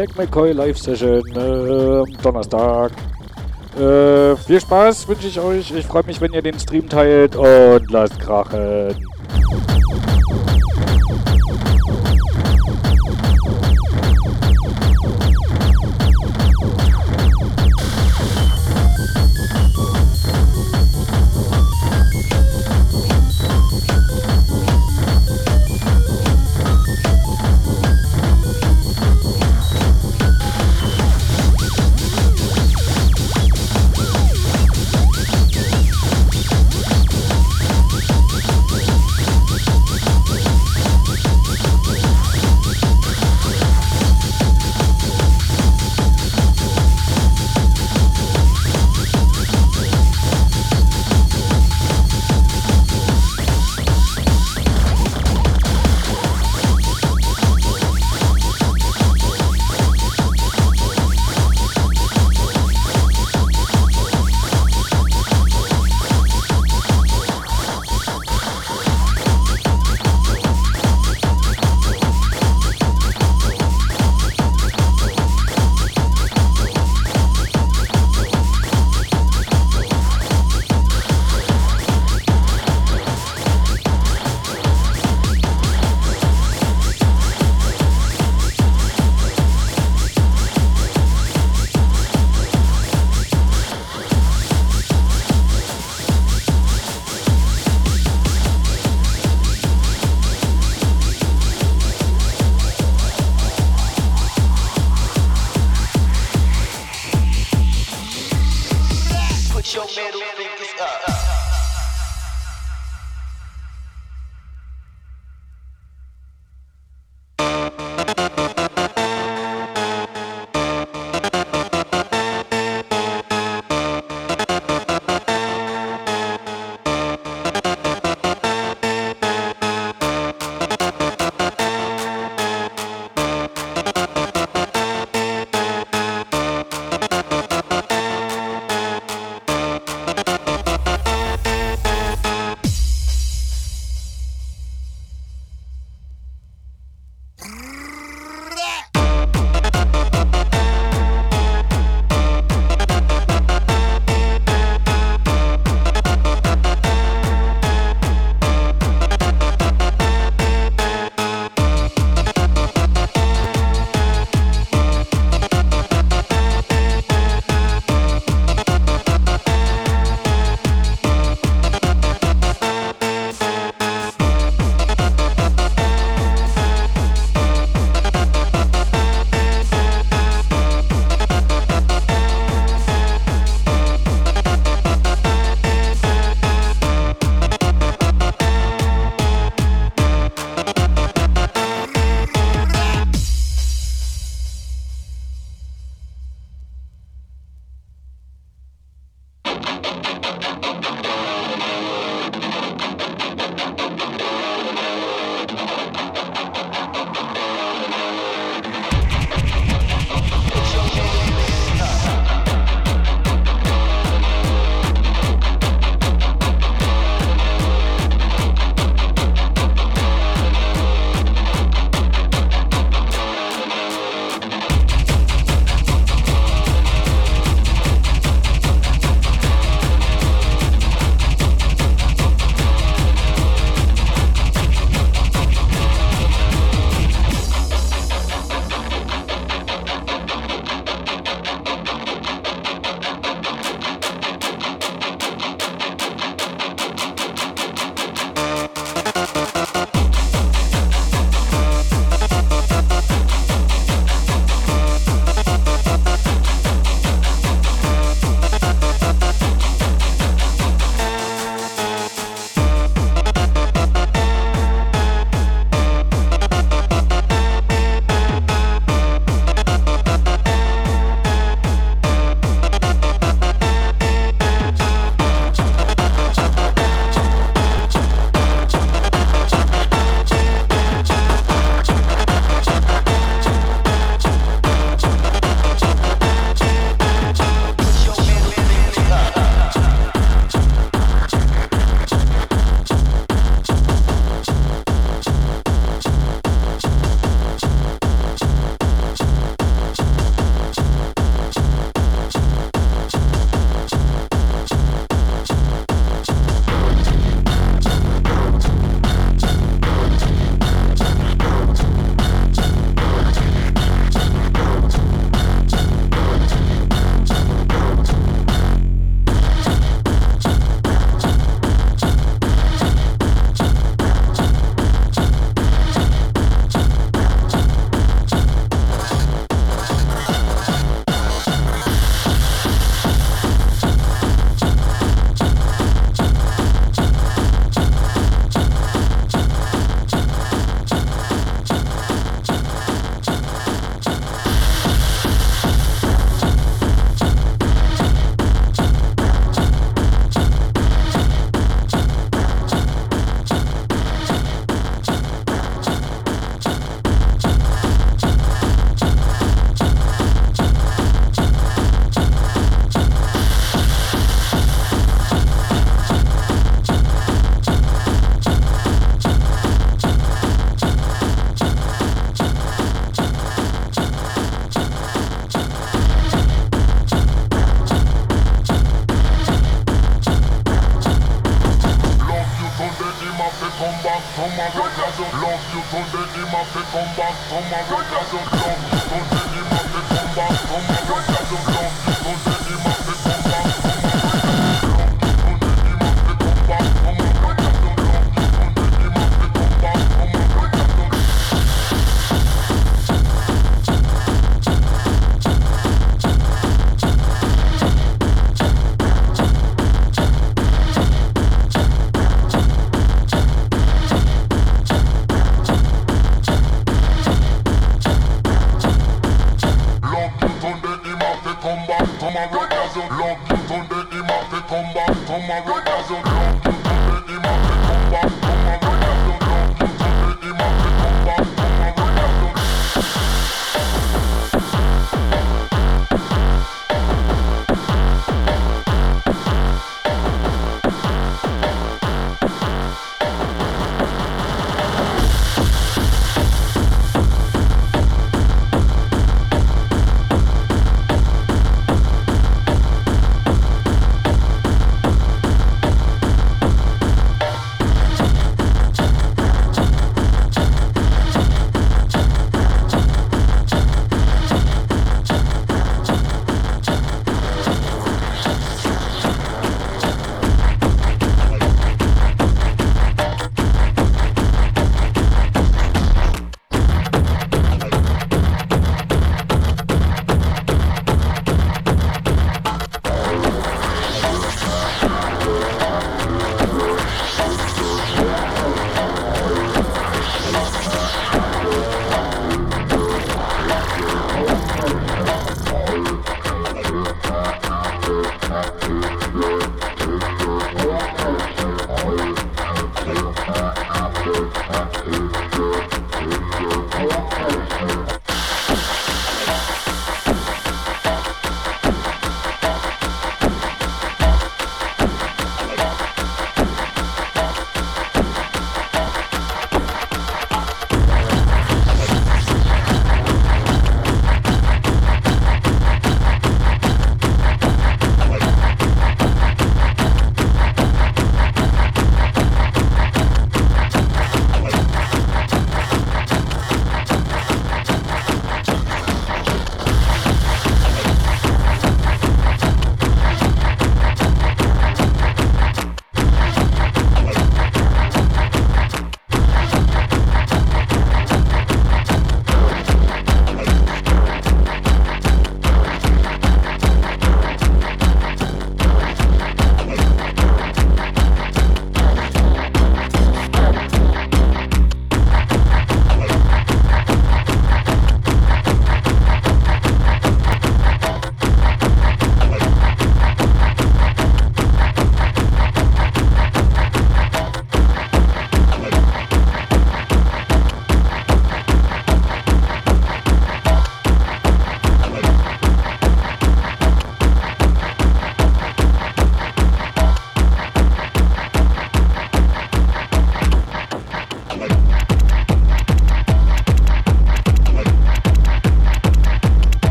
Black McCoy Live Session äh, Donnerstag. Äh, viel Spaß wünsche ich euch. Ich freue mich, wenn ihr den Stream teilt und lasst krachen. Gracias.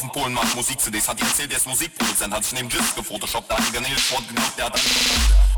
auf dem Polen macht Musik-CDs, hat ihm erzählt, der ist Musikproduzent, hat sich neben Jiz gefotoshoppt, da hat die Garnele Sport genug, der hat dann...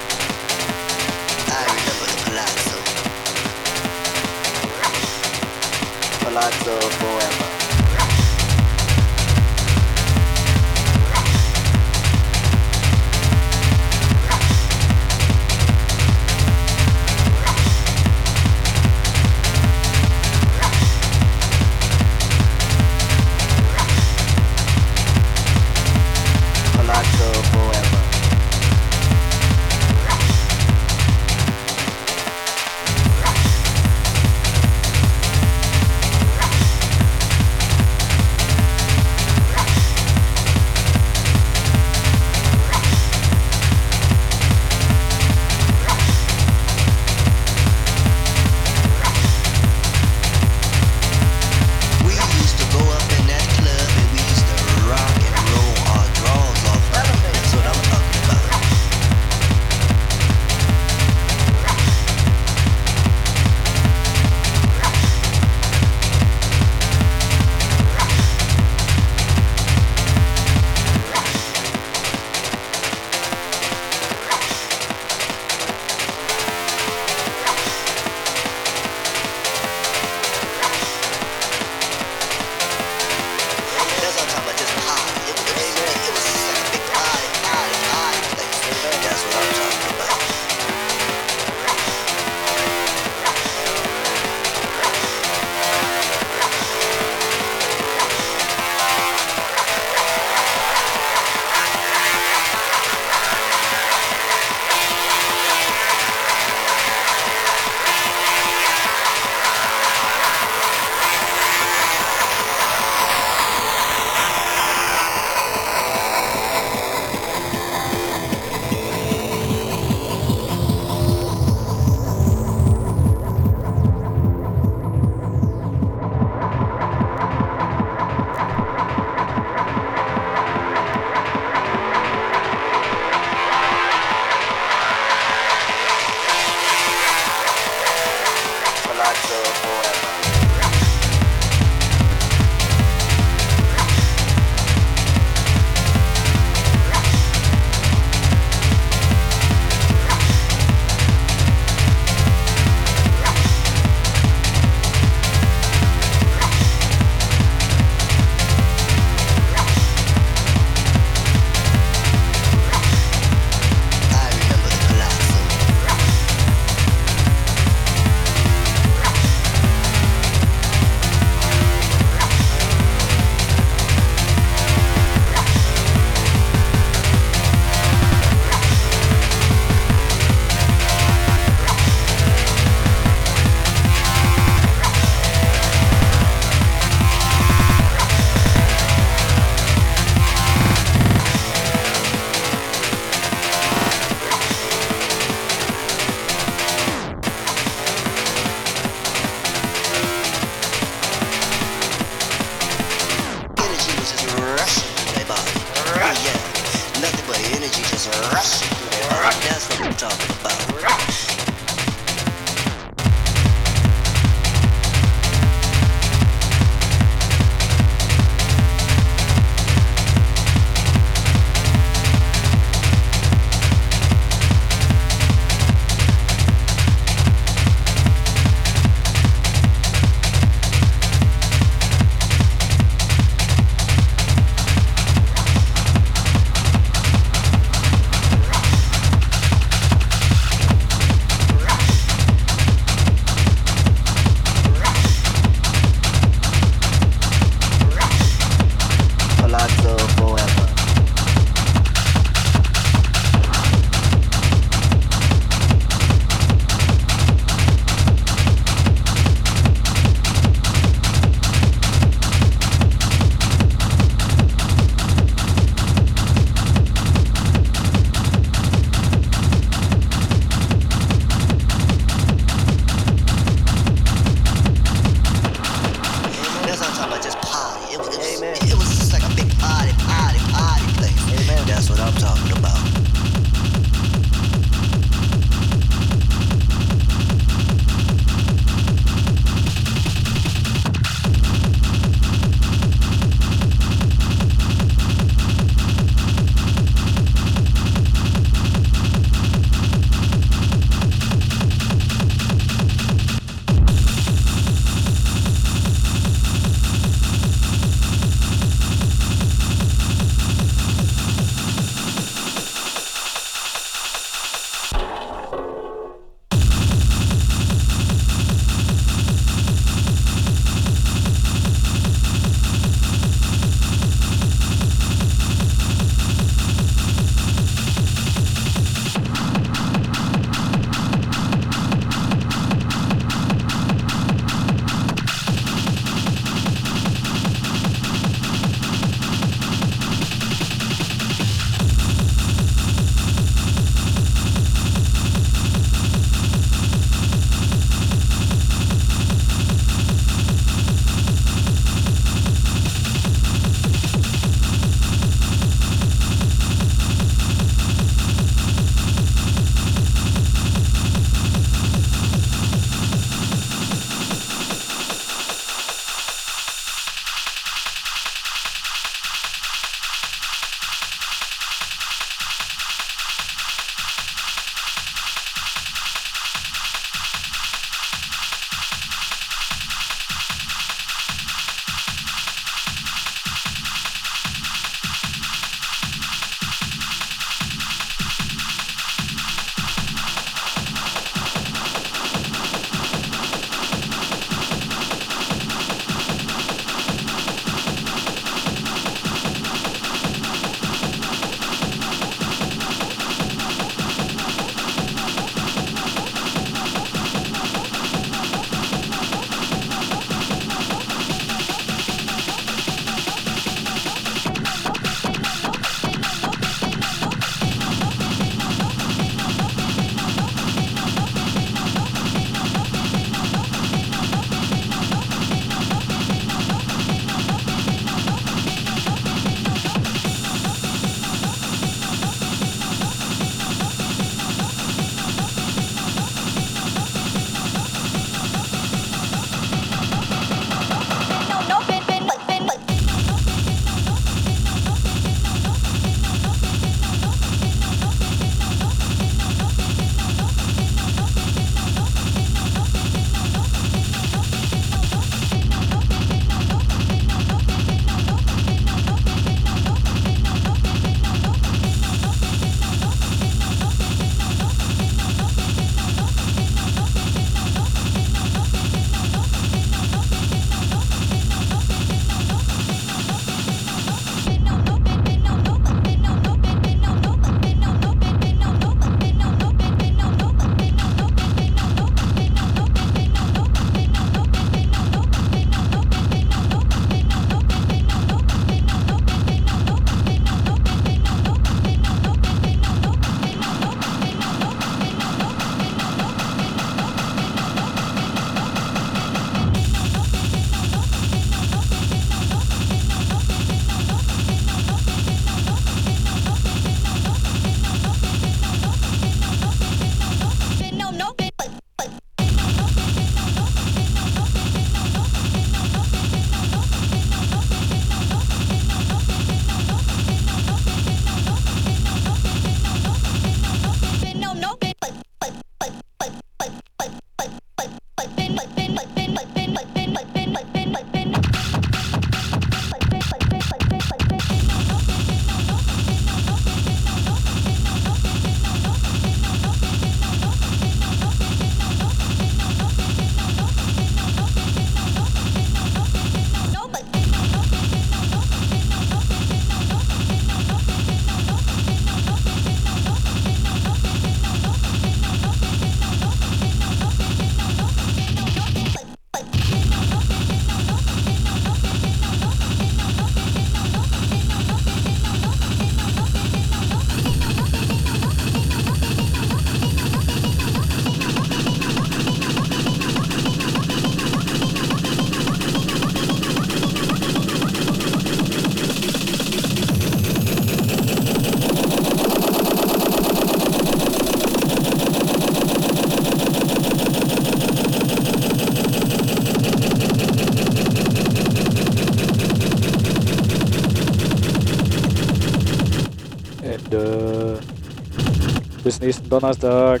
Bis nächsten Donnerstag.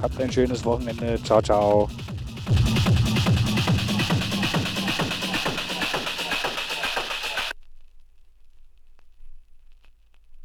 Habt ein schönes Wochenende. Ciao, ciao.